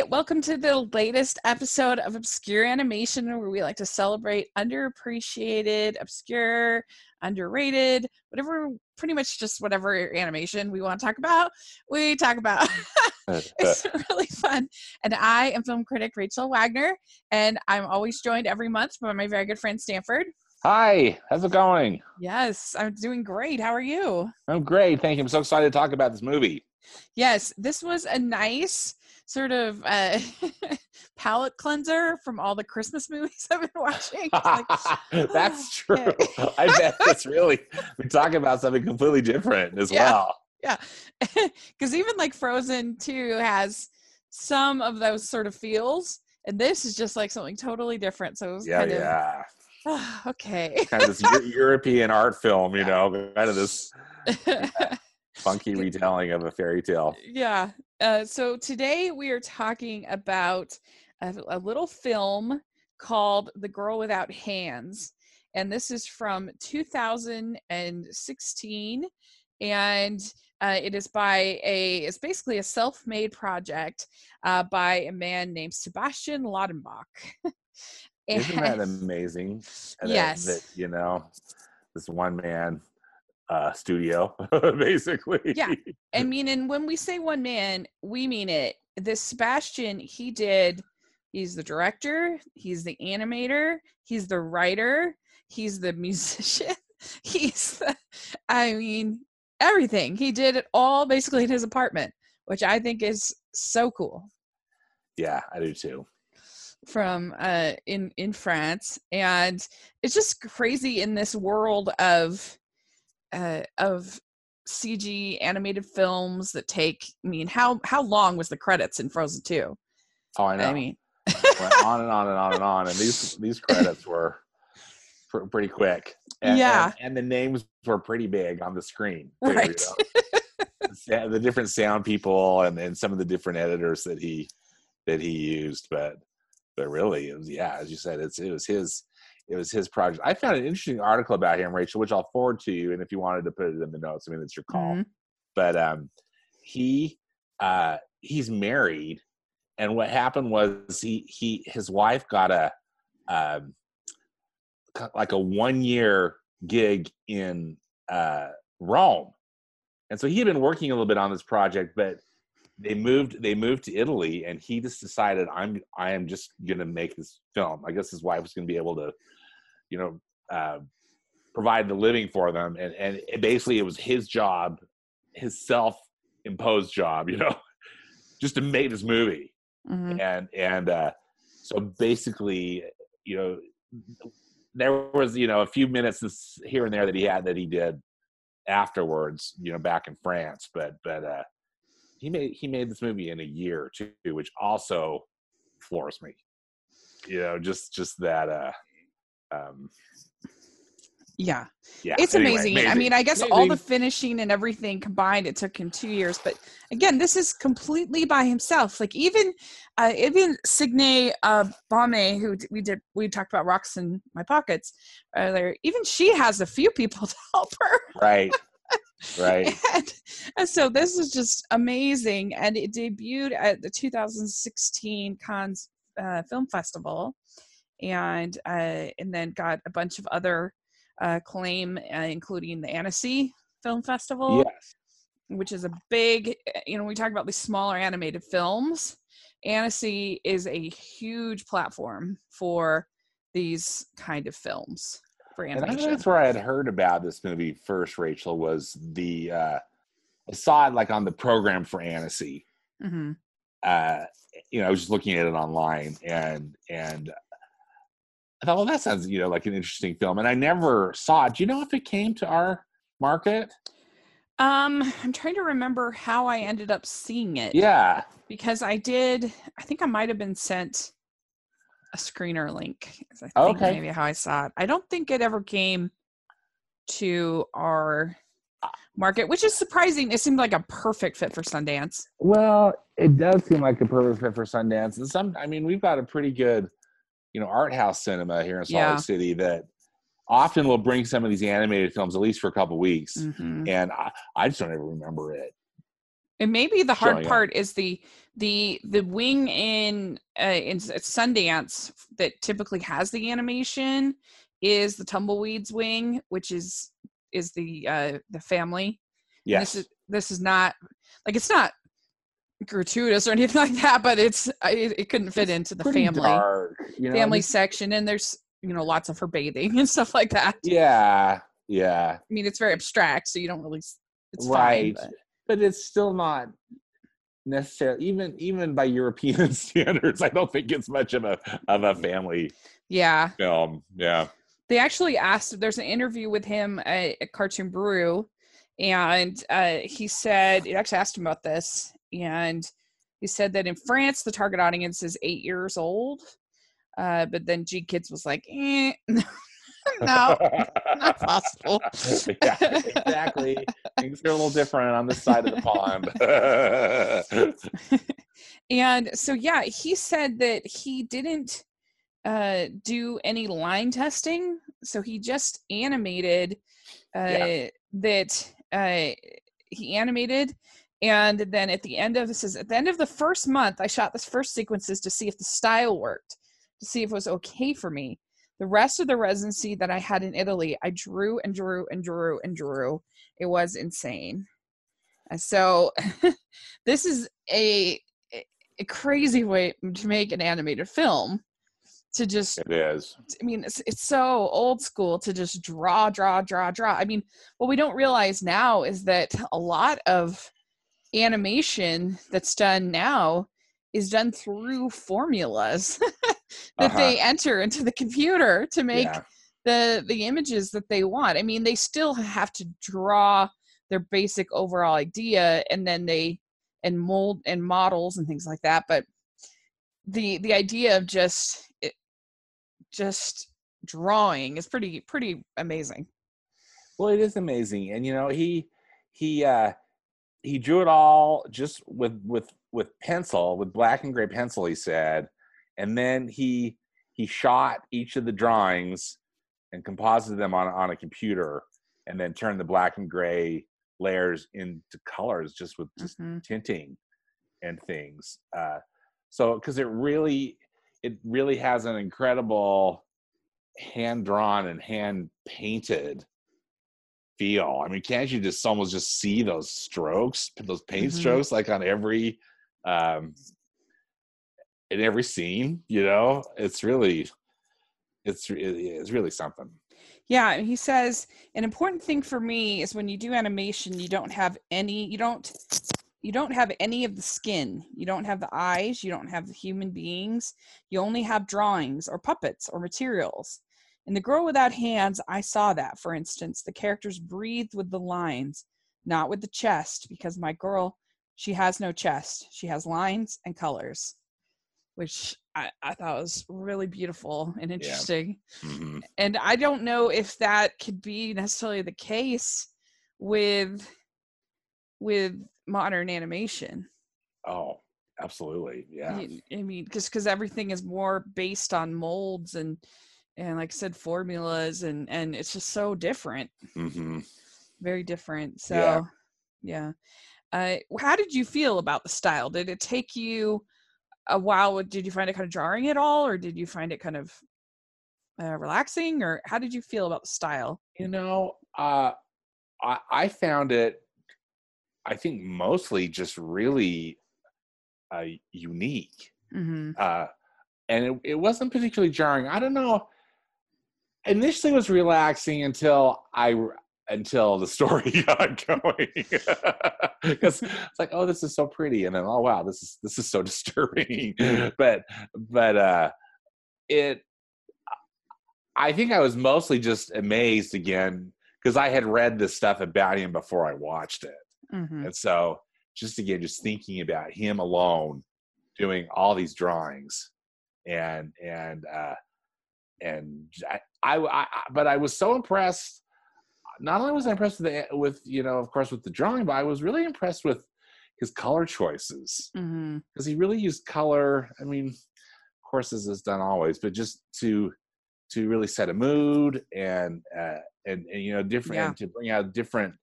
everybody. Welcome to the latest episode of Obscure Animation, where we like to celebrate underappreciated, obscure, underrated, whatever, pretty much just whatever animation we want to talk about, we talk about. it's really fun. And I am film critic Rachel Wagner, and I'm always joined every month by my very good friend Stanford. Hi, how's it going? Yes, I'm doing great. How are you? I'm great. Thank you. I'm so excited to talk about this movie. Yes, this was a nice sort of uh, palate cleanser from all the Christmas movies I've been watching. Like, that's true. I bet it's really we're talking about something completely different as yeah. well. Yeah, because even like Frozen Two has some of those sort of feels, and this is just like something totally different. So it was yeah, kind yeah. of okay. kind of this European art film, you know, kind of this funky retelling of a fairy tale. Yeah. Uh, so today we are talking about a, a, little film called The Girl Without Hands. And this is from 2016. And uh, it is by a, it's basically a self made project uh, by a man named Sebastian Laudenbach. Isn't that amazing? Yes. That, that, you know, this one man uh, studio, basically. Yeah. I mean, and when we say one man, we mean it. This Sebastian, he did, he's the director, he's the animator, he's the writer, he's the musician, he's the, I mean, everything. He did it all basically in his apartment, which I think is so cool. Yeah, I do too from uh in in France and it's just crazy in this world of uh, of CG animated films that take. I mean, how how long was the credits in Frozen Two? Oh, I know. I mean, went on and on and on and on, and these these credits were pr- pretty quick. And, yeah, and, and, the names were pretty big on the screen. Too, right. You know? the different sound people and, and some of the different editors that he that he used, but but really, it was yeah, as you said, it's it was his it was his project. I found an interesting article about him, Rachel, which I'll forward to you. And if you wanted to put it in the notes, I mean, it's your call. Mm-hmm. But um, he uh, he's married, and what happened was he he his wife got a um, like a one year gig in uh, Rome, and so he had been working a little bit on this project, but they moved they moved to Italy, and he just decided I'm I am just gonna make this film. I guess his wife was gonna be able to you know, uh, provide the living for them. And, and it basically it was his job, his self imposed job, you know, just to make this movie. Mm-hmm. And, and, uh, so basically, you know, there was, you know, a few minutes this, here and there that he had that he did afterwards, you know, back in France, but, but, uh, he made, he made this movie in a year too, which also floors me, you know, just, just that, uh, um, yeah. Yeah. It's anyway, amazing. amazing. I mean, I guess amazing. all the finishing and everything combined, it took him two years. But again, this is completely by himself. Like even uh, even Signe uh, Baumane, who we did we talked about rocks in my pockets earlier. Even she has a few people to help her. Right. Right. and, and so this is just amazing, and it debuted at the 2016 Cannes uh, Film Festival and uh, and then got a bunch of other uh, claim, uh, including the Annecy Film Festival, yes. which is a big. Eh, you know, we talk about these smaller animated films. Annecy is a huge platform for these kind of films for animation. And that's where I had heard about this movie first. Rachel was the uh, I saw it like on the program for Annecy. Mm-hmm. Uh, you know, I was just looking at it online, and and I thought, well, that sounds you know like an interesting film, and I never saw it. Do you know if it came to our market? Um, I'm trying to remember how I ended up seeing it. Yeah, because I did. I think I might have been sent a screener link. I think okay. maybe how I saw it. I don't think it ever came to our market, which is surprising. It seemed like a perfect fit for Sundance. Well, it does seem like a perfect fit for Sundance, and some. I mean, we've got a pretty good you know art house cinema here in Salt yeah. Lake City that often will bring some of these animated films at least for a couple weeks, mm-hmm. and I, I just don't ever remember it. And maybe the hard showing up. part is the the the wing in uh, in Sundance that typically has the animation is the tumbleweeds wing, which is is the uh the family. And Yes. This is this is not like it's not gratuitous or anything like that, but it's it, it couldn't fit into the Pretty family dark, you know, family section, and there's you know lots of her bathing and stuff like that. Yeah. Yeah. I mean, it's very abstract, so you don't really. It's right. fine. But, but it's still not necessarily even even by European standards. I don't think it's much of a of a family yeah, film. Yeah. they actually asked. There's an interview with him at, at Cartoon Brew, and uh, he said it actually asked him about this, and he said that in France the target audience is eight years old, uh, but then GKIDS was like, eh, no, not possible. yeah, exactly. Things are a little different on this side of the pond. and so yeah he said that he didn't uh do any line testing so he just animated uh Yeah. that uh he animated and then at the end of this is at the end of the first month i shot this first sequences to see if the style worked to see if it was okay for me. The rest of the residency that i had in italy i drew and drew and drew and drew. It was insane. And so this is a a crazy way to make an animated film to just it is. i mean it's, it's so old school to just draw draw draw draw. I mean what we don't realize now is that a lot of animation that's done now is done through formulas that Uh-huh. they enter into the computer to make Yeah. the the images that they want i mean they still have to draw their basic overall idea and then they and mold and models and things like that but the the idea of just it, just drawing is pretty pretty amazing Well, it is amazing, and you know he he uh he drew it all just with with with pencil, with black and gray pencil. He said, and then he he shot each of the drawings and composited them on on a computer, and then turned the black and gray layers into colors just with just Mhm. tinting and things. Uh, so because it really it really has an incredible hand drawn and hand painted feel. I mean, can't you just almost just see those strokes, those paint Mhm. strokes, like on every um in every scene? You know, it's really, it's it's really something. Yeah, and he says an important thing for me is when you do animation, you don't have any, you don't, you don't have any of the skin. You don't have the eyes. You don't have the human beings. You only have drawings or puppets or materials. In The Girl Without Hands, I saw that. For instance, the characters breathed with the lines, not with the chest, because my girl, she has no chest. She has lines and colors, which I, I thought was really beautiful and interesting Mhm. and I don't know if that could be necessarily the case with with modern animation. Oh, absolutely, yeah. I mean, just because everything is more based on molds and and like I said, formulas and and it's just so different, hmm very different. So, Yeah. yeah. Uh, how did you feel about the style? Did it take you a while? Did you find it kind of jarring at all, or did you find it kind of uh, relaxing, or how did you feel about the style? You know, uh, I, I found it, I think, mostly just really uh, unique. Mm-hmm. Uh, and it, it wasn't particularly jarring. I don't know. Initially, was relaxing until I until the story got going. Because it's like oh this is so pretty and then oh wow this is this is so disturbing. But but uh it i think i was mostly just amazed again because i had read this stuff about him before i watched it. Mm-hmm. and so just again just thinking about him alone doing all these drawings and and uh and I, I, I but i was so impressed not only was i impressed with the with you know of course with the drawing but i was really impressed with his color choices Mm-hmm. because he really used color i mean of course this is done always but just to to really set a mood and uh and, and you know different Yeah. and to bring out different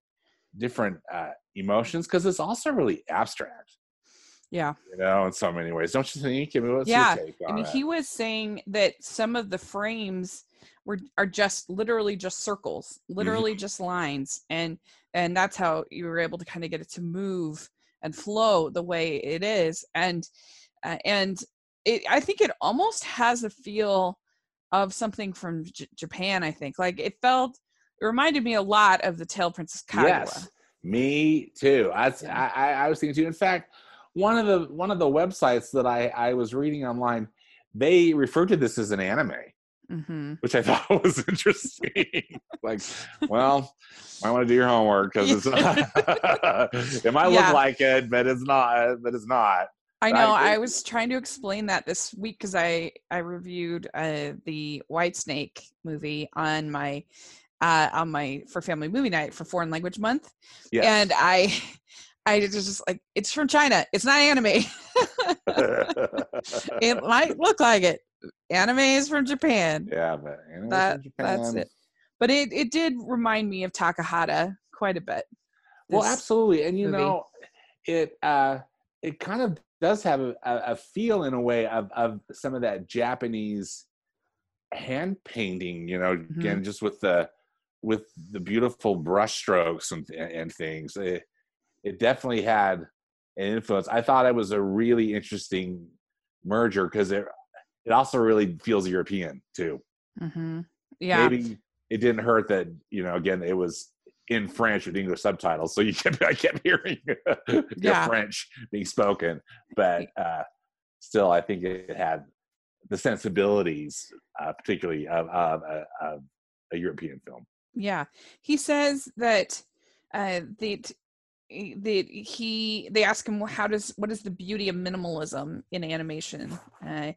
different uh emotions because it's also really abstract. Yeah. You know, in so many ways. Don't you think? I mean, what's Yeah, your take on I mean, he was saying that some of the frames were are just literally just circles, literally just lines, and and that's how you were able to kind of get it to move and flow the way it is, and uh, and it I think it almost has a feel of something from J- Japan. I think like it felt it reminded me a lot of the Tale Princess Kaguya. Yes, me too. I, Yeah. I I was thinking too. In fact, one of the one of the websites that I I was reading online, they referred to this as an anime, hmm which I thought was interesting. like, well, I want to do your homework because it's not. it might Yeah. look like it, but it's not. But it's not. I But I know. I, was trying to explain that this week because I I reviewed uh, the White Snake movie on my uh, on my for family movie night for Foreign Language Month, Yes. and I I was just like it's from China. It's not anime. it might look like it. Anime is from Japan. yeah, but anime That- from Japan. that's it. But it it did remind me of Takahata quite a bit. Well, absolutely, and you movie. know, it uh, it kind of does have a, a feel in a way of of some of that Japanese hand painting. You know, Mm-hmm. again, just with the with the beautiful brush strokes and and things. It, it definitely had an influence. I thought it was a really interesting merger because it it also really feels European too. hmm Yeah. Maybe it didn't hurt that you know again it was in French with English subtitles, so you kept I kept hearing Yeah. French being spoken, but uh, still I think it had the sensibilities, uh, particularly of, of, of, of a European film. Yeah, he says that uh, that eh, that he they ask him "Well, how does what is the beauty of minimalism in animation, uh,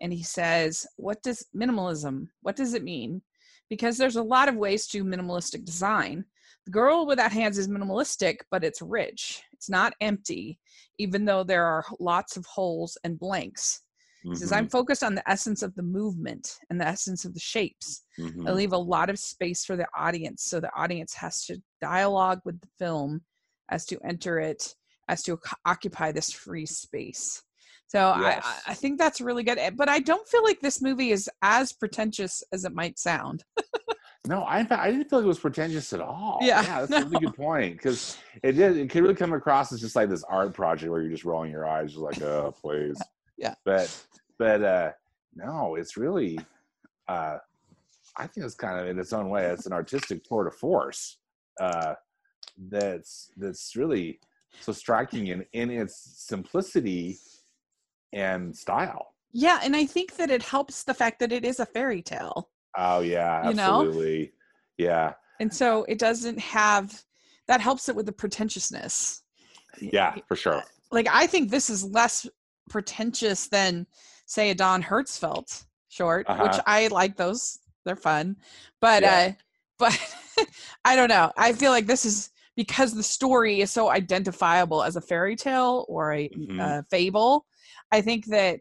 and he says, "What does minimalism? What does it mean?" Because there's a lot of ways to minimalistic design. The girl without hands is minimalistic, but it's rich. It's not empty, even though there are lots of holes and blanks. He says, Mm-hmm. "I'm focused on the essence of the movement and the essence of the shapes." Mhm, I leave a lot of space for the audience, so the audience has to dialogue with the film as to enter it, as to occupy this free space. So I, I- I think that's really good. eh, But I don't feel like this movie is as pretentious as it might sound. No, I I didn't feel like it was pretentious at all. Yeah, that's a really good point because it did. It could really come across as just like this art project where you're just rolling your eyes, just like, oh, please. Yeah. But but uh no, it's really. uh I think it's kind of in its own way. It's an artistic tour de force. Uh, that's that's really so striking in in its simplicity and style. Yeah, and I think that it helps the fact that it is a fairy tale. Oh yeah, You know? absolutely. Yeah, And so it doesn't have that helps it with the pretentiousness. yeah, for sure. like I think this is less pretentious than say a Don Hertzfeldt short, which Uh-huh. I like those. They're fun. But Yeah. uh but I don't know. I feel like this is because the story is so identifiable as a fairy tale or a Mhm. uh, fable. I think that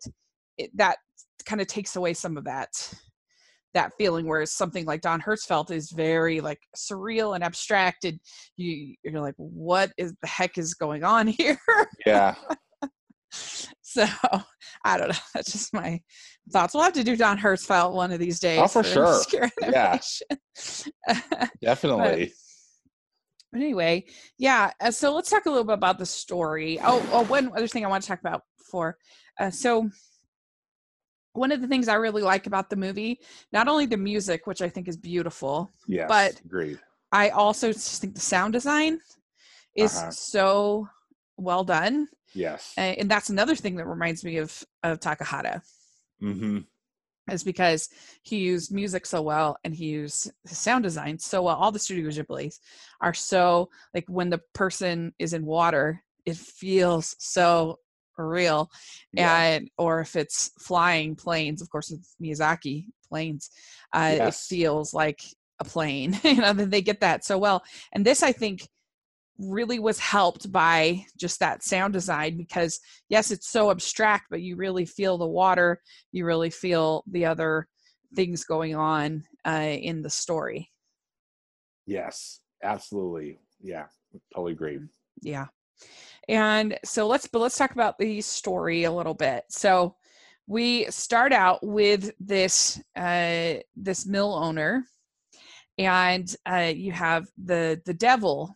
it, that kind of takes away some of that that feeling whereas something like Don Hertzfeldt is very like surreal and abstract and you you're like what is the heck is going on here Yeah. so I don't know. That's just my thoughts. We'll have to do Don Hertzfeldt one of these days. Oh, for sure. Yeah. Definitely. But anyway, yeah. Uh, so let's talk a little bit about the story. Oh, oh one other thing I want to talk about Uh, so one of the things I really like about the movie, not only the music, which I think is beautiful, yes. but- agreed. I also just think the sound design is Uh-huh. so well done. Yes. Uh, and that's another thing that reminds me of of Takahata. hmm is because he used music so well and he used sound design so well. All the Studio Ghiblis are so like when the person is in water, it feels so real. Yeah. And or if it's flying planes, of course it's Miyazaki planes, uh, it feels like a plane. you know, that they get that so well. And this I think really was helped by just that sound design because yes it's so abstract but you really feel the water you really feel the other things going on uh, in the story Yes. Absolutely. Yeah. Totally agree. Yeah. And so let's but let's talk about the story a little bit. So we start out with this uh this mill owner and uh you have the the devil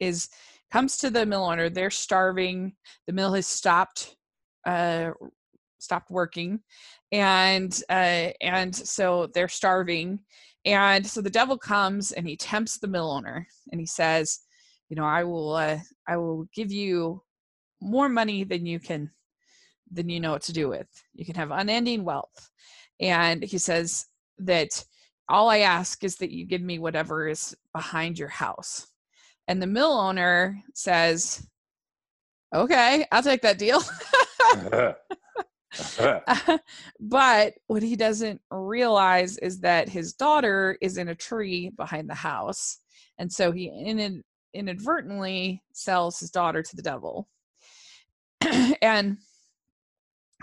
is comes to the mill owner. They're starving. The mill has stopped uh stopped working. And uh and so they're starving. And so the devil comes and he tempts the mill owner and he says you know i will uh i will give you more money than you can than you know what to do with. You can have unending wealth. And he says that all i ask is that you give me whatever is behind your house. And the mill owner says okay i'll take that deal. But what he doesn't realize is that his daughter is in a tree behind the house. And so he in, inadvertently sells his daughter to the devil. And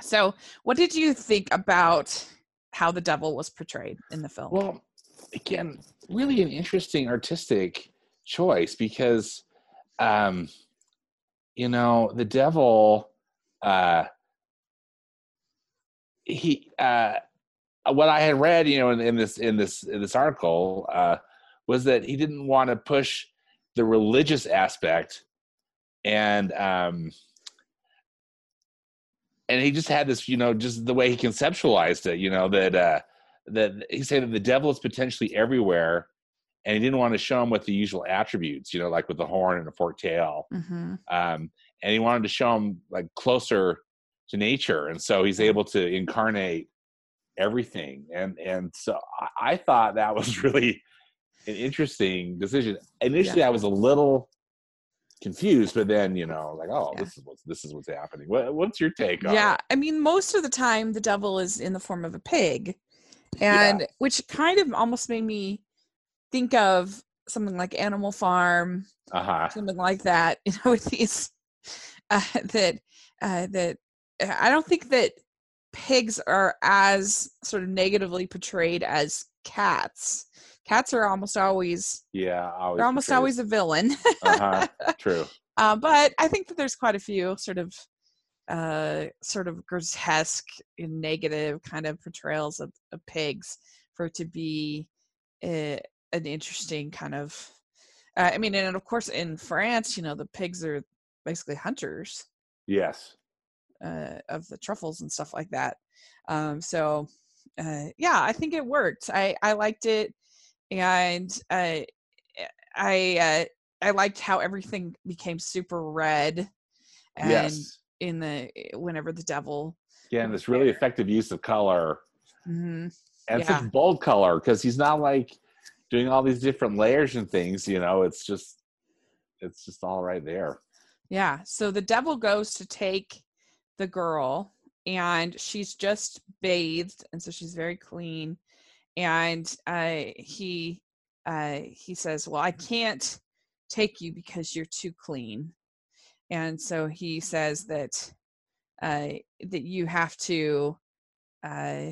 so what did you think about how the devil was portrayed in the film? Well again really an interesting artistic choice because um you know the devil uh he uh what i had read you know in, in this in this in this article uh was that he didn't want to push the religious aspect and um and he just had this you know just the way he conceptualized it you know that uh that he said that the devil is potentially everywhere and he didn't want to show him with the usual attributes you know like with the horn and a forked tail. Mm-hmm. um and he wanted to show him like closer to nature. And so he's able to incarnate everything. And and so i, I thought that was really an interesting decision initially Yeah. i was a little confused but then you know like oh Yeah. this is what's this is what's happening what, what's your take on yeah it i mean most of the time the devil is in the form of a pig Yeah. and which kind of almost made me think of something like animal farm uh-huh something like that you know with these uh, that uh, that i don't think that pigs are as sort of negatively portrayed as cats cats are almost always yeah always they're almost portrayed- always a villain uh-huh true uh, but I think that there's quite a few sort of uh, sort of grotesque and negative kind of portrayals of, of pigs for it to be uh, an interesting kind of. Uh, I mean, and of course, in France, you know, the pigs are basically hunters yes uh, of the truffles and stuff like that. Um, so, uh, yeah, I think it worked. I I liked it, and uh, I uh, I liked how everything became super red, and yes in the whenever the devil. again this really there. effective use of color Mhm. and Yeah. such bold color because he's not like doing all these different layers and things you know it's just it's just all right there Yeah. So the devil goes to take the girl, and she's just bathed, and so she's very clean. And uh, he uh, he says, "Well, I can't take you because you're too clean." And so he says that uh, that you have to uh,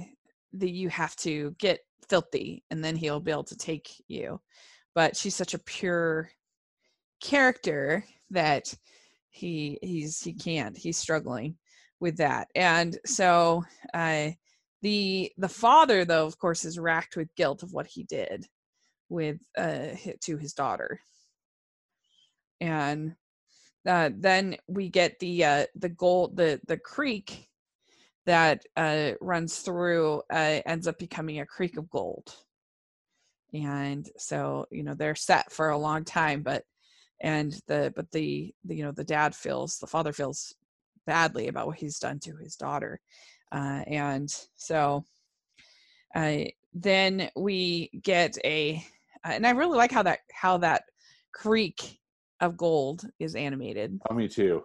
that you have to get filthy, and then he'll be able to take you. But she's such a pure character that he he's he can't he's struggling with that and so uh the the father though of course is racked with guilt of what he did with uh to his daughter. And uh then we get the uh the gold the the creek that uh runs through uh ends up becoming a creek of gold. And so you know they're set for a long time but and the but the, the you know the dad feels the father feels badly about what he's done to his daughter uh, and so uh, then we get a and i really like how that how that creek of gold is animated. Oh me too.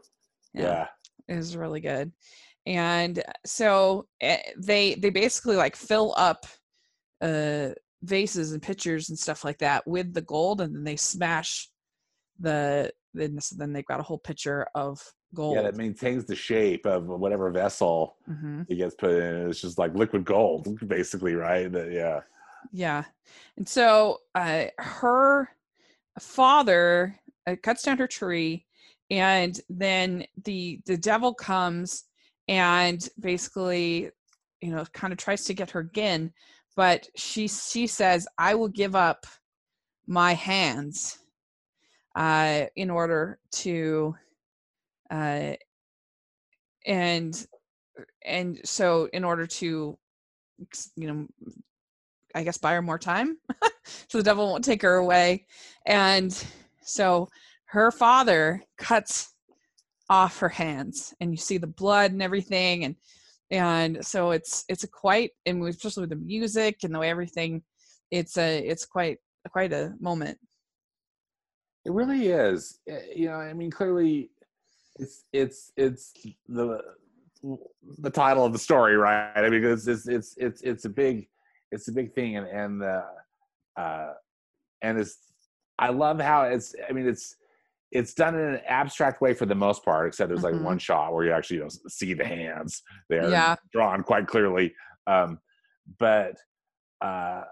Yeah, is really good. And so eh, they they basically like fill up uh vases and pitchers and stuff like that with the gold and then they smash the then then they've got a whole pitcher of gold yeah that maintains the shape of whatever vessel hmm it gets put in. It's just like liquid gold basically right? Yeah. Yeah. And so uh her father uh, cuts down her tree and then the the devil comes and basically you know kind of tries to get her again but she she says i will give up my hands uh in order to uh and and so in order to you know i guess buy her more time so the devil won't take her away and so her father cuts off her hands and you see the blood and everything and and so it's it's a quite and especially with the music and the way everything it's a it's quite quite a moment. It really is Eh, you know i mean clearly it's it's it's the the title of the story right i mean it's it's it's it's, it's a big it's a big thing and and uh uh and it's i love how it's i mean it's it's done in an abstract way for the most part except there's like Mhm. one shot where you actually you know see the hands there Yeah. drawn quite clearly um but uh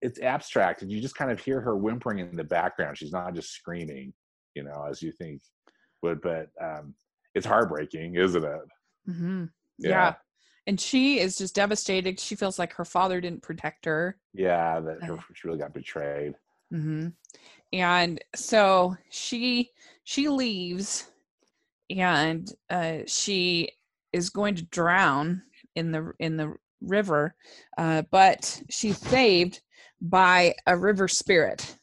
it's abstract and you just kind of hear her whimpering in the background she's not just screaming you know as you think would but um it's heartbreaking isn't it? Hmm yeah. and she is just devastated. She feels like her father didn't protect her. Yeah that her, she really got betrayed. Hmm and so she she leaves and uh she is going to drown in the in the river uh but she's saved by a river spirit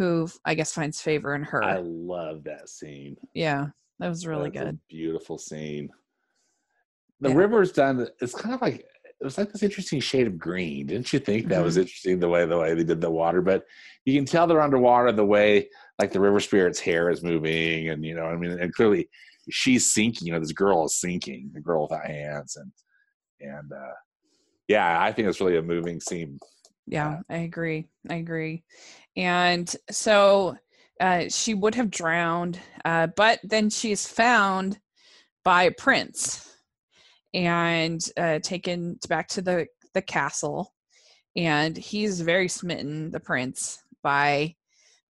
who i guess finds favor in her. i love that scene. Yeah that was really That's good. beautiful scene. The Yeah. river's done it's kind of like it was like this interesting shade of green. Didn't you think that was Mhm. interesting the way the way they did the water? But you can tell they're underwater the way like the river spirit's hair is moving and you know i mean and clearly she's sinking you know this girl is sinking the girl without hands and and uh yeah i think it's really a moving scene. Yeah i agree i agree and so uh, she would have drowned uh, but then she's found by a prince and uh, taken back to the the castle. And he's very smitten the prince by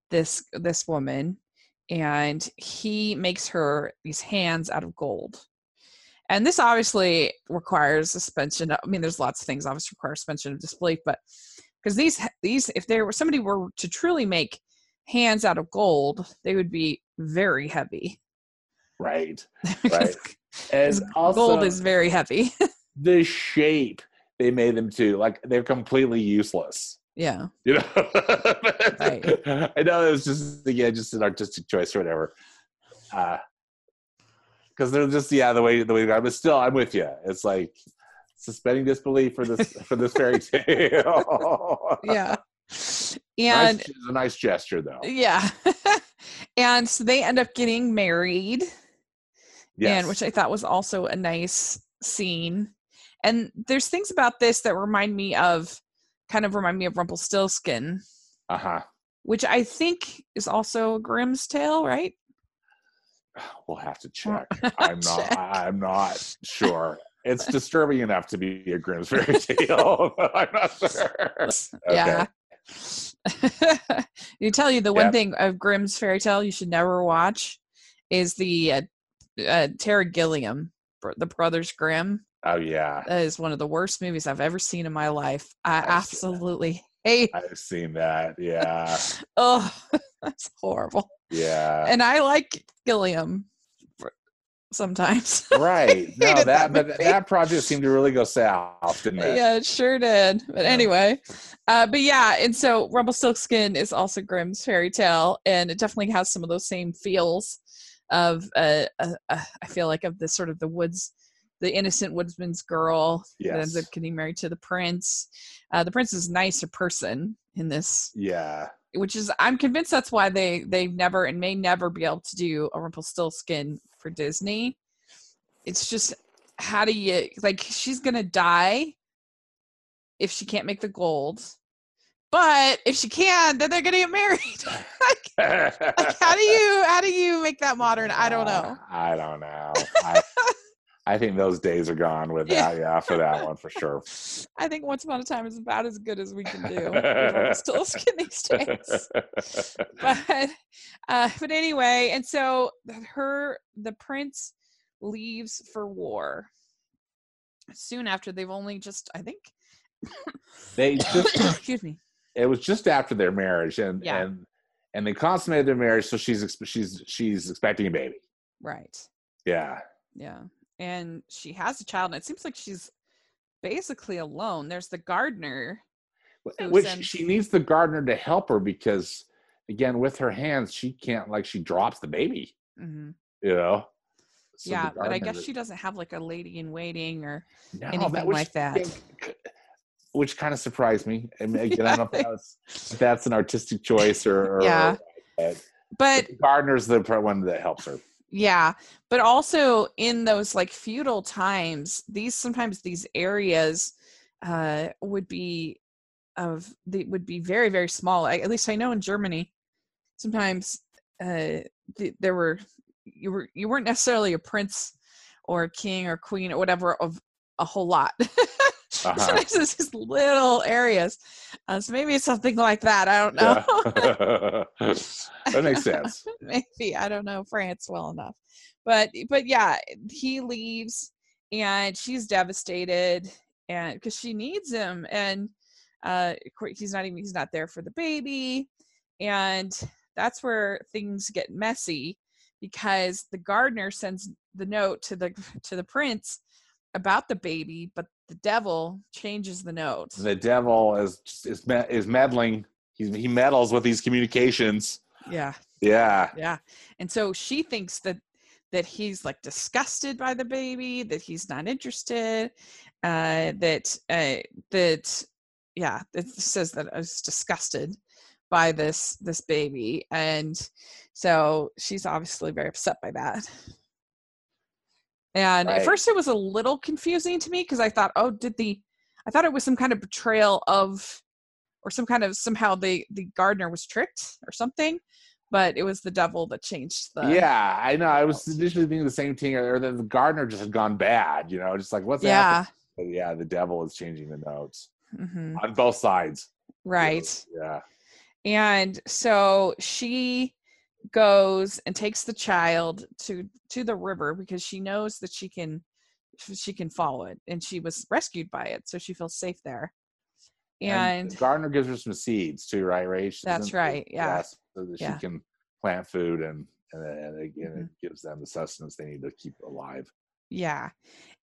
this this woman. And he makes her these hands out of gold. And this obviously requires suspension i mean there's lots of things obviously require suspension of disbelief but because these these if there were somebody were to truly make hands out of gold they would be very heavy. Right because and also gold is very heavy. the shape they made them to like they're completely useless. Yeah. You know? Right. i know it was just yeah, just an artistic choice or whatever. Uh because they're just yeah the way the way they are but still i'm with you it's like suspending disbelief for this for this fairy tale. Yeah. And it's a nice gesture though. Yeah. And so they end up getting married. Yes. and which I thought was also a nice scene. And there's things about this that remind me of, kind of remind me of Rumpelstiltskin, uh-huh. Which I think is also a Grimm's tale, right? we'll have to check. i'm not Check. i'm not sure it's disturbing enough to be a grimm's fairy tale i'm not sure Yeah. you tell you the one thing of Grimm's fairy tale you should never watch is the uh, uh, Terry Gilliam, the Brothers Grimm. oh yeah That is one of the worst movies I've ever seen in my life. I I've absolutely hate. I've seen that. Yeah. Oh, that's horrible. Yeah. and I like Gilliam sometimes. right. No, that, that but that project seemed to really go south, didn't it? yeah, it sure did. But Yeah. anyway, uh, but yeah, and so Rumpelstiltskin is also Grimm's fairy tale, and it definitely has some of those same feels of uh, uh, uh, I feel like of the sort of the woods, the innocent woodsman's girl that ends up getting married to the prince. Uh, the prince is a nicer person in this Yeah. which is I'm convinced that's why they they never and may never be able to do a Rumpelstiltskin for Disney. It's just how do you like she's gonna die if she can't make the gold, but if she can, then they're gonna get married. like, like how do you how do you make that modern? I don't know. I don't know. I, I think those days are gone with Yeah. that. Yeah, for that one for sure. I think Once Upon a Time is about as good as we can do with Rumpelstiltskin these days. but Uh, but anyway, and so her the prince leaves for war soon after they've only just I think They just excuse me. it was just after their marriage, and Yeah. and and they consummated their marriage, so she's she's she's expecting a baby. Right. Yeah, Yeah. And she has a child and it seems like she's basically alone. There's the gardener. Which sends- she needs the gardener to help her because again, with her hands, she can't like she drops the baby. Mhm. You know. So yeah, but I guess she doesn't have like a lady in waiting or No, anything was- like that. Which kind of surprised me. I mean, again, I don't know if that's, if that's an artistic choice or, or Yeah. but but the gardener's the one that helps her. Yeah, but also in those like feudal times, these sometimes these areas uh would be of they would be very very small. I, at least I know in Germany sometimes uh th- there were you were you weren't necessarily a prince or a king or queen or whatever of a whole lot. Uh-huh. Sometimes it's just little areas. Uh, so maybe it's something like that. I don't know. Yeah. that makes sense. maybe I don't know France well enough, but but yeah, he leaves and she's devastated and because she needs him and uh he's not even he's not there for the baby and that's where things get messy because the gardener sends the note to the to the prince about the baby but the devil changes the note The devil is is is meddling. He's, he meddles with these communications. yeah Yeah. yeah and so she thinks that that he's like disgusted by the baby that he's not interested uh that uh that yeah it says that i was disgusted by this this baby and so she's obviously very upset by that and at first it was a little confusing to me because i thought oh did the i thought it was some kind of betrayal of or some kind of somehow the the gardener was tricked or something but it was the devil that changed the yeah, I know. I was initially thinking the same thing, or that the gardener just had gone bad. You know, just like what's yeah happening? Yeah, the devil is changing the notes hmm on both sides. right Yeah. and so she goes and takes the child to to the river because she knows that she can she can follow it and she was rescued by it so she feels safe there and, the gardener gives her some seeds too, right? Ray? She That's right, yeah. so that Yeah. she can plant food and and, and again, Mhm. it gives them the sustenance they need to keep alive. yeah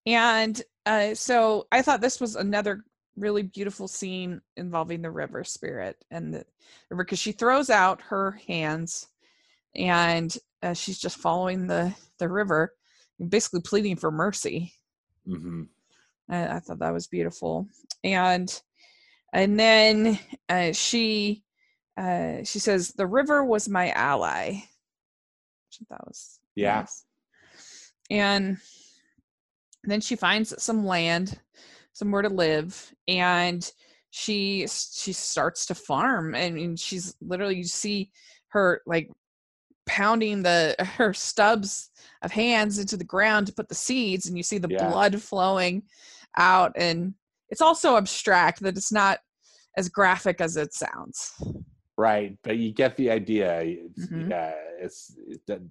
and uh so i thought this was another really beautiful scene involving the river spirit and the river because she throws out her hands and uh, she's just following the the river basically pleading for mercy hmm I, I thought that was beautiful and and then uh, she uh, she says the river was my ally That was Yeah. nice. and then she finds some land somewhere to live and she she starts to farm and, and she's literally you see her like pounding the her stubs of hands into the ground to put the seeds and you see the Yeah. blood flowing out and it's also abstract that it's not as graphic as it sounds Right, but you get the idea. It's, Mhm. Yeah, it's it done,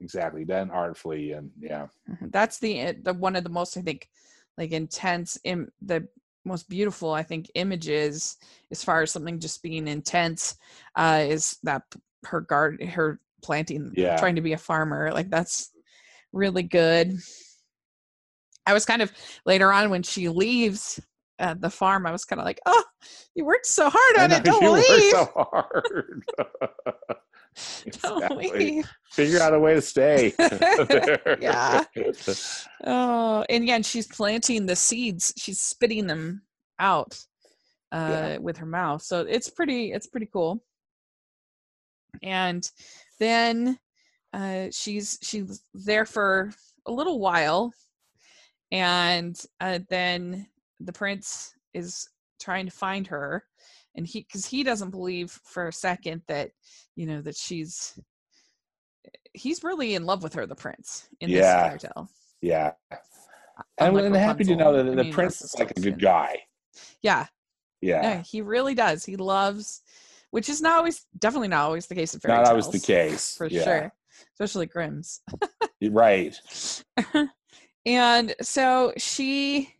exactly done artfully, and yeah, Mhm. that's the the one of the most i think like intense in the most beautiful i think images as far as something just being intense uh is that her guard her planting Yeah. trying to be a farmer like that's really good i was kind of later on when she leaves uh, the farm i was kind of like oh you worked so hard on it don't you leave so hard. don't Exactly. leave Figure out a way to stay. Yeah. Oh, and yeah, and she's planting the seeds. She's spitting them out uh, Yeah. with her mouth. So it's pretty. It's pretty cool. And then uh, she's she's there for a little while, and uh, then the prince is trying to find her, and he because he doesn't believe for a second that you know that she's he's really in love with her, the prince, in this Yeah. fairy tale. yeah, and unlike I'm happy to know that the I mean, prince is like a good guy. Yeah, Yeah, yeah, he really does. He loves which is not always definitely not always the case in fairy Not tales. always the case. for yeah. sure, especially Grimm's. Right. and so she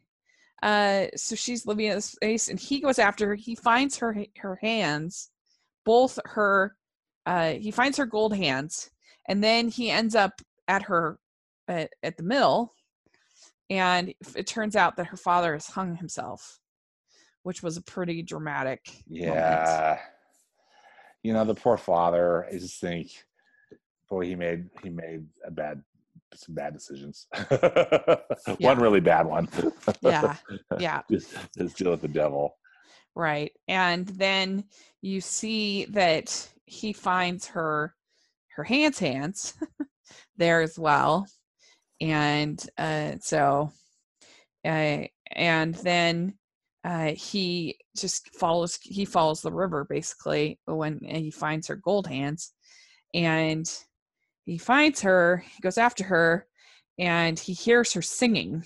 uh so she's living in this space and he goes after her he finds her her hands both her uh he finds her gold hands and then he ends up at her at, at the mill and it turns out that her father has hung himself which was a pretty dramatic moment. You know, the poor father, I just think boy, he made he made a bad some bad decisions. Yeah. One really bad one. yeah yeah just, just deal with the devil. Right. And then you see that he finds her her hands hands there as well. And uh so uh and then uh he just follows he follows the river basically when he finds her gold hands and he finds her he goes after her and he hears her singing.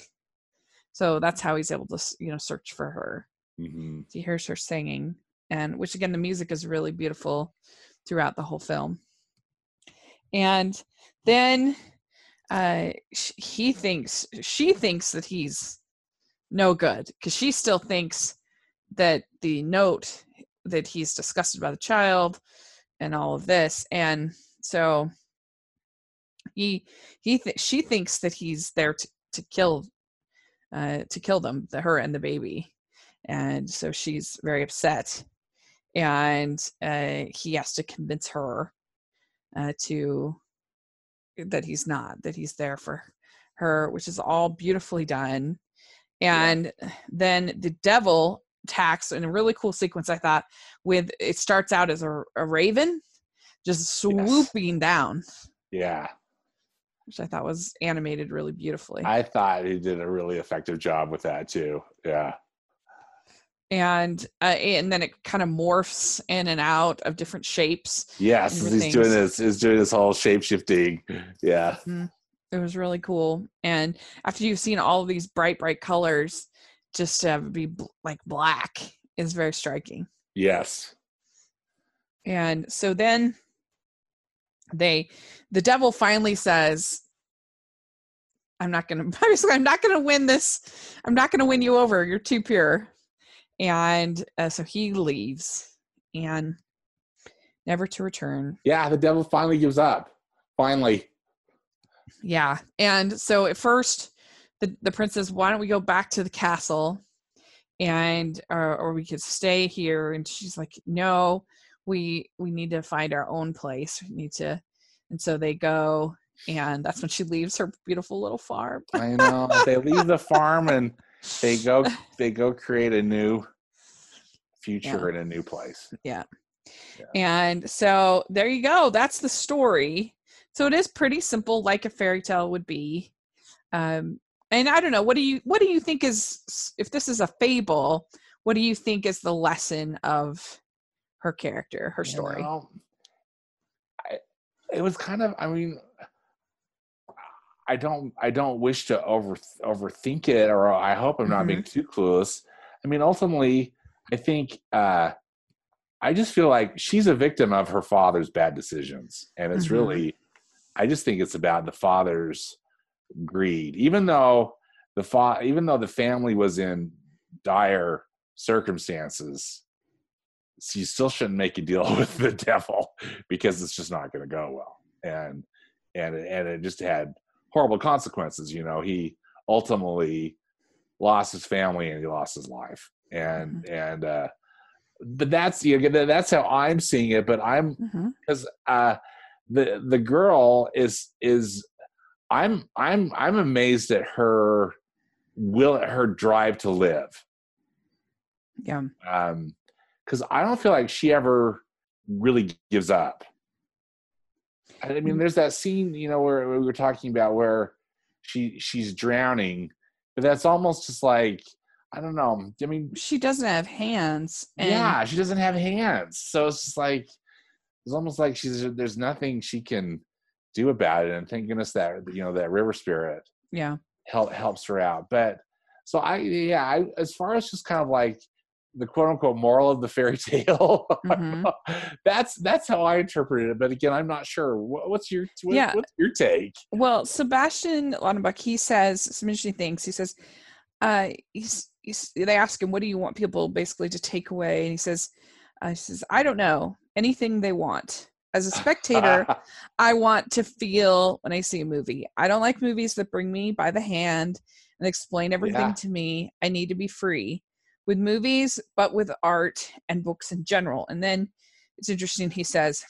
So that's how he's able to you know search for her. Hmm he hears her singing and which again the music is really beautiful throughout the whole film. And then uh he thinks she thinks that he's no good because she still thinks that the note that he's disgusted by the child and all of this and so he he th- she thinks that he's there to, to kill uh to kill them the her and the baby and so she's very upset and uh he has to convince her uh to that he's not that he's there for her which is all beautifully done and then the devil attacks in a really cool sequence i thought with it starts out as a, a raven just swooping down Yeah. which i thought was animated really beautifully I thought he did a really effective job with that too. Yeah. and uh, and then it kind of morphs in and out of different shapes Yes, Different he's doing this. He's doing this whole shape shifting. Yeah. It was really cool and after you've seen all of these bright bright colors just to have it be bl- like black is very striking Yes. and so then they the devil finally says i'm not gonna basically i'm not gonna win this i'm not gonna win you over you're too pure and uh, so he leaves and never to return Yeah. The devil finally gives up. Finally. Yeah. And so at first the, the prince says, why don't we go back to the castle and or, or we could stay here and she's like no we we need to find our own place we need to and so they go and that's when she leaves her beautiful little farm I know. they leave the farm and they go they go create a new future in a new place. Yeah. And so there you go that's the story so it is pretty simple like a fairy tale would be um and i don't know what do you what do you think is if this is a fable what do you think is the lesson of her character her You story know, I, it was kind of I mean I don't I don't wish to over overthink it or I hope I'm not being Mm-hmm. too clueless. I mean ultimately I think uh I just feel like she's a victim of her father's bad decisions and it's Mhm. really I just think it's about the father's greed. Even though the fa- even though the family was in dire circumstances you still shouldn't make a deal with the devil because it's just not going to go well. And and it- and it just had horrible consequences you know he ultimately lost his family and he lost his life. And and uh but that's you know, that's how i'm seeing it but i'm Mhm. because uh the the girl is is i'm i'm i'm amazed at her will her drive to live. Yeah. Um because i don't feel like she ever really gives up. I mean Mm. there's that scene you know where we were talking about where she she's drowning but that's almost just like i don't know. I mean she doesn't have hands and yeah she doesn't have hands. So it's just like it's almost like she's there's nothing she can do about it and thank goodness that you know that river spirit yeah help helps her out but so i yeah I, as far as just kind of like the quote unquote moral of the fairy tale. Mhm. that's that's how I interpreted it. But again, I'm not sure. What, what's your what, Yeah. what's your take? Well, Sébastien Laudenbach, he says some interesting things. He says, uh, he's, he's, they ask him, what do you want people basically to take away? And he says, uh, he says, I don't know, anything they want. As a spectator, I want to feel when I see a movie. I don't like movies that bring me by the hand and explain everything Yeah. to me. I need to be free with movies, but with art and books in general. And then it's interesting, he says,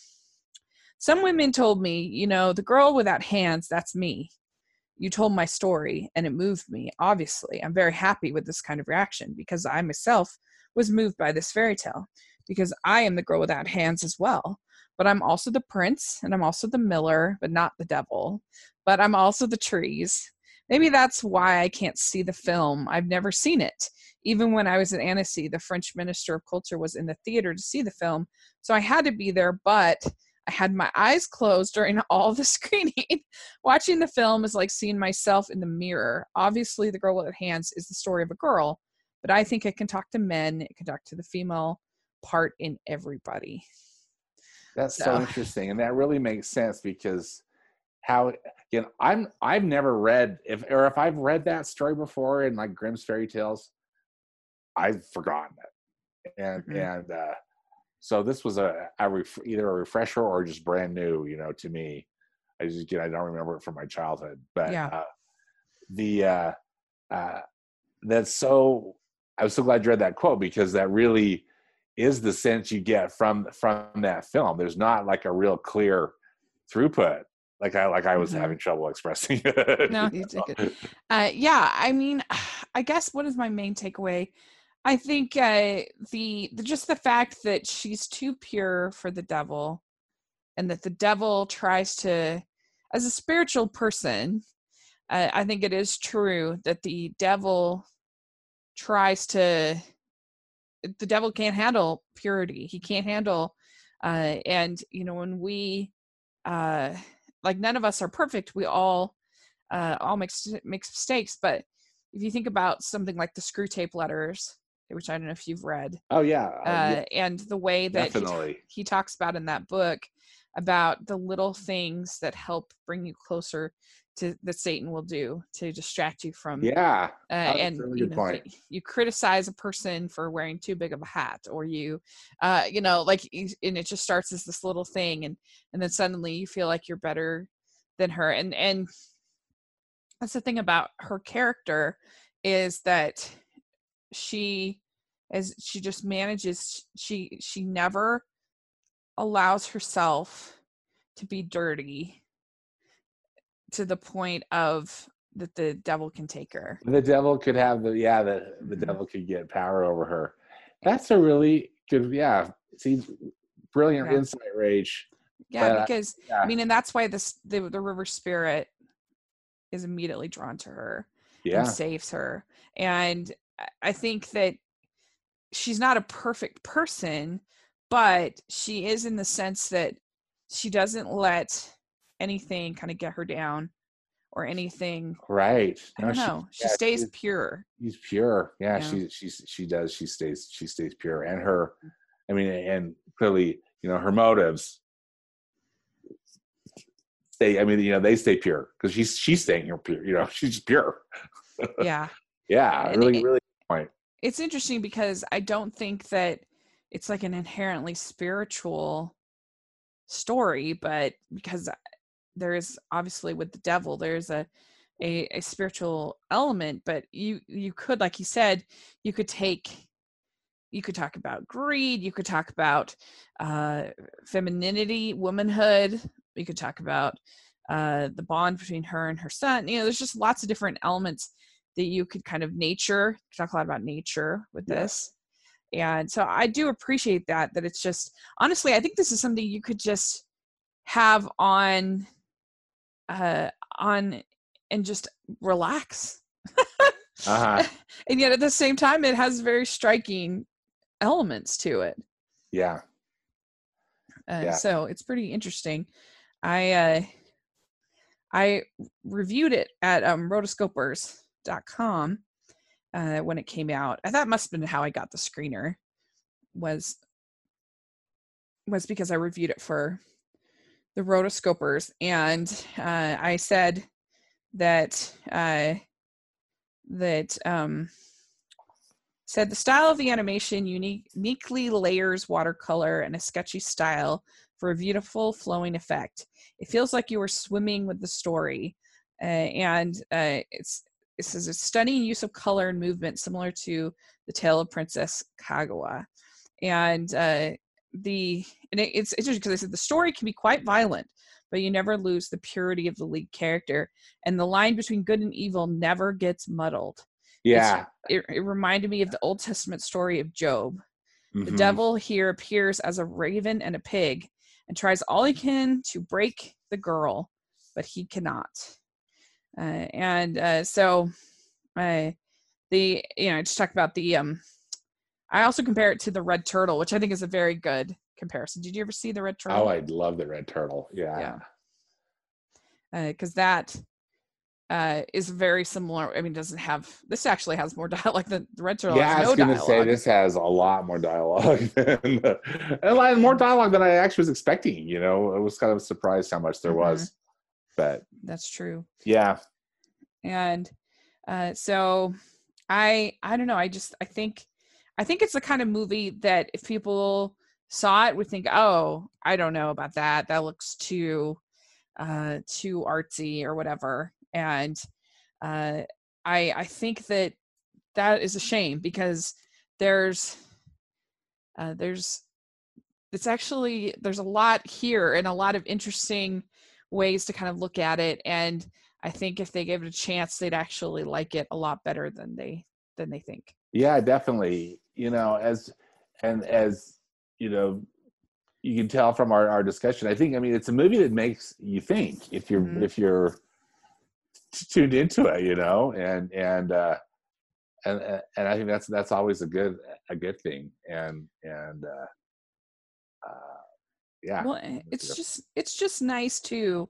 Some women told me, you know, the girl without hands, that's me. You told my story and it moved me. Obviously, I'm very happy with this kind of reaction because I myself was moved by this fairy tale because I am the girl without hands as well but I'm also the prince and I'm also the miller, but not the devil. But I'm also the trees. Maybe that's why I can't see the film. I've never seen it. Even when I was at Annecy, the French Minister of Culture was in the theater to see the film. So I had to be there, but I had my eyes closed during all the screening. Watching the film is like seeing myself in the mirror. Obviously, The Girl with Hands is the story of a girl, but I think it can talk to men, it can talk to the female part in everybody. That's so So- interesting, and that really makes sense because how again I'm I've never read if or if I've read that story before in like Grimm's fairy tales, I've forgotten it, and Mhm. and uh, so this was a, a ref, either a refresher or just brand new, you know, to me. I just again I don't remember it from my childhood, but Yeah. uh, the uh, uh, that's so I was so glad you read that quote because that really is the sense you get from from that film. There's not like a real clear throughput. Like I like I was Mhm. having trouble expressing it. No, you. Uh, yeah, I mean, I guess what is my main takeaway? I think uh, the, the just the fact that she's too pure for the devil, and that the devil tries to, as a spiritual person, uh, I think it is true that the devil tries to. The devil can't handle purity. He can't handle, uh, and you know when we, uh, like none of us are perfect. We all uh, all makes makes mistakes. But if you think about something like the Screwtape letters, which I don't know if you've read, oh yeah, uh, uh, yeah, and the way that he, he talks about in that book about the little things that help bring you closer to that Satan will do to distract you from Yeah, uh, that's a and really you good know, point. you criticize a person for wearing too big of a hat or you uh you know like and it just starts as this little thing and and then suddenly you feel like you're better than her and and that's the thing about her character is that she as she just manages she she never allows herself to be dirty to the point of that the devil can take her The devil could have the yeah the the Mhm. devil could get power over her. That's a really good yeah. See, brilliant Yeah. insight, Rage. yeah But, uh, because Yeah, i mean and that's why this the, the river spirit is immediately drawn to her yeah, and saves her and i think that she's not a perfect person but she is in the sense that she doesn't let anything kind of get her down or anything. right. i No, don't she- know. She yeah, stays she's- pure. she's pure. Yeah, she she's she does she stays she stays pure. And her mm. i mean and clearly you know her motives stay i mean you know they stay pure because she's she's staying here pure you know she's pure. Yeah. Yeah And really it- really point. it's interesting because I don't think that it's like an inherently spiritual story, but because there is obviously with the devil, there's a, a a spiritual element, but you you could, like you said, you could take you could talk about greed, you could talk about uh femininity, womanhood, you could talk about uh the bond between her and her son. You know, there's just lots of different elements that you could kind of nature talk a lot about nature with Yeah. this and so i do appreciate that that it's just honestly i think this is something you could just have on uh on and just relax uh-huh and yet at the same time it has very striking elements to it yeah uh, Yeah. so it's pretty interesting i uh i reviewed it at um rotoscopers.com uh, when it came out. That must have been how I got the screener. Was was because I reviewed it for the rotoscopers, and uh, I said that uh, that um, said the style of the animation unique, uniquely layers watercolor and a sketchy style for a beautiful flowing effect. It feels like you are swimming with the story, uh, and uh, it's this is a stunning use of color and movement similar to the tale of princess Kaguya. and uh, the and it, it's interesting because i said the story can be quite violent but you never lose the purity of the lead character and the line between good and evil never gets muddled Yeah. it, it reminded me of the old testament story of job the Mhm. devil here appears as a raven and a pig and tries all he can to break the girl, but he cannot. Uh, and uh, so, uh, the you know, I just talked about the. Um, I also compare it to the red turtle, which I think is a very good comparison. Did you ever see the red turtle? Oh, I love the red turtle. Yeah. Yeah. because that uh, is very similar. I mean, doesn't have this actually has more dialogue than the red turtle. Yeah, has I was no going to say this has a lot more dialogue than the, and a lot more dialogue than I actually was expecting. You know, I was kind of surprised how much there Mhm. was, but That's true. yeah, and uh, so i i don't know i just i think i think it's the kind of movie that if people saw it would think oh i don't know about that that looks too uh too artsy or whatever and uh i i think that that is a shame because there's uh there's it's actually there's a lot here and a lot of interesting ways to kind of look at it and I think if they gave it a chance, they'd actually like it a lot better than they than they think. yeah, definitely. You know, as and as you know, you can tell from our, our discussion. I think I mean it's a movie that makes you think if you're Mhm. if you're tuned into it. You know, and and uh, and and I think that's that's always a good a good thing. And and uh, uh, yeah, Well, eh, it's Yep. just it's just nice to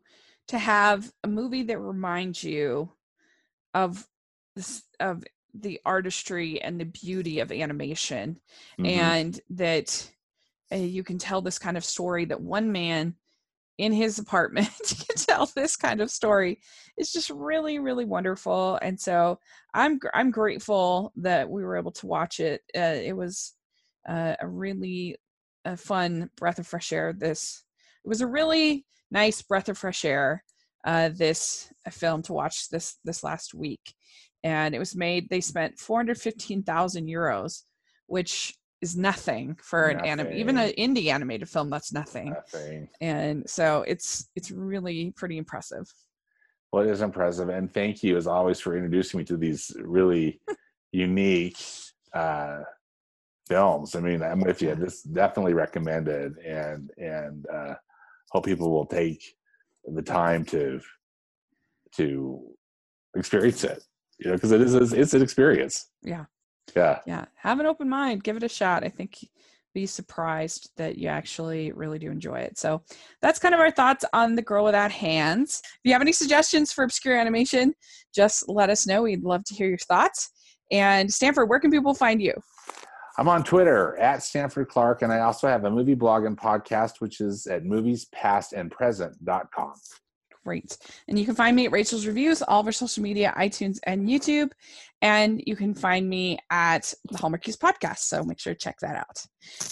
to have a movie that reminds you of this of the artistry and the beauty of animation Mhm. and that uh, you can tell this kind of story that one man in his apartment can tell this kind of story. It's just really really wonderful. And so i'm gr- i'm grateful that we were able to watch it. Uh, it was uh, a really a fun breath of fresh air this it was a really nice breath of fresh air uh, this uh, film to watch this this last week and it was made they spent 415000 euros which is nothing for an anime even an indie animated film that's nothing Nothing. and so it's it's really pretty impressive Well, it is impressive, and thank you as always for introducing me to these really unique uh, films. I mean, I'm with you. This definitely recommended, and and uh, hope people will take the time to to experience it. You know, because it is it's an experience. Yeah. Yeah. yeah have an open mind give it a shot i think be surprised that you actually really do enjoy it so that's kind of our thoughts on the girl without hands if you have any suggestions for obscure animation just let us know we'd love to hear your thoughts and stanford where can people find you I'm on Twitter at Stanford Clark, and I also have a movie blog and podcast, which is at moviespastandpresent.com. Great. And you can find me at Rachel's Reviews, all of our social media, iTunes, and YouTube. And you can find me at the Hallmarkies podcast. So make sure to check that out.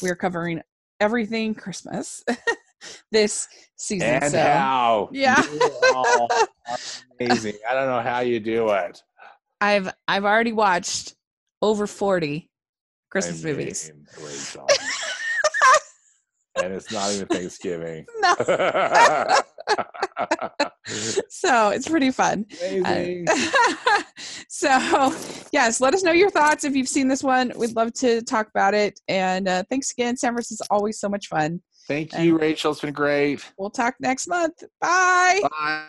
We are covering everything Christmas this season. And so how? Yeah. You all are amazing. I don't know how you do it. I've I've already watched over 40 Christmas I movies. mean, Rachel. and it's not even Thanksgiving. No. so it's pretty fun. Uh, so yes let us know your thoughts if you've seen this one we'd love to talk about it and uh, thanks again Sanford is always so much fun Thank you, Rachel. It's been great. we'll talk next month bye Bye.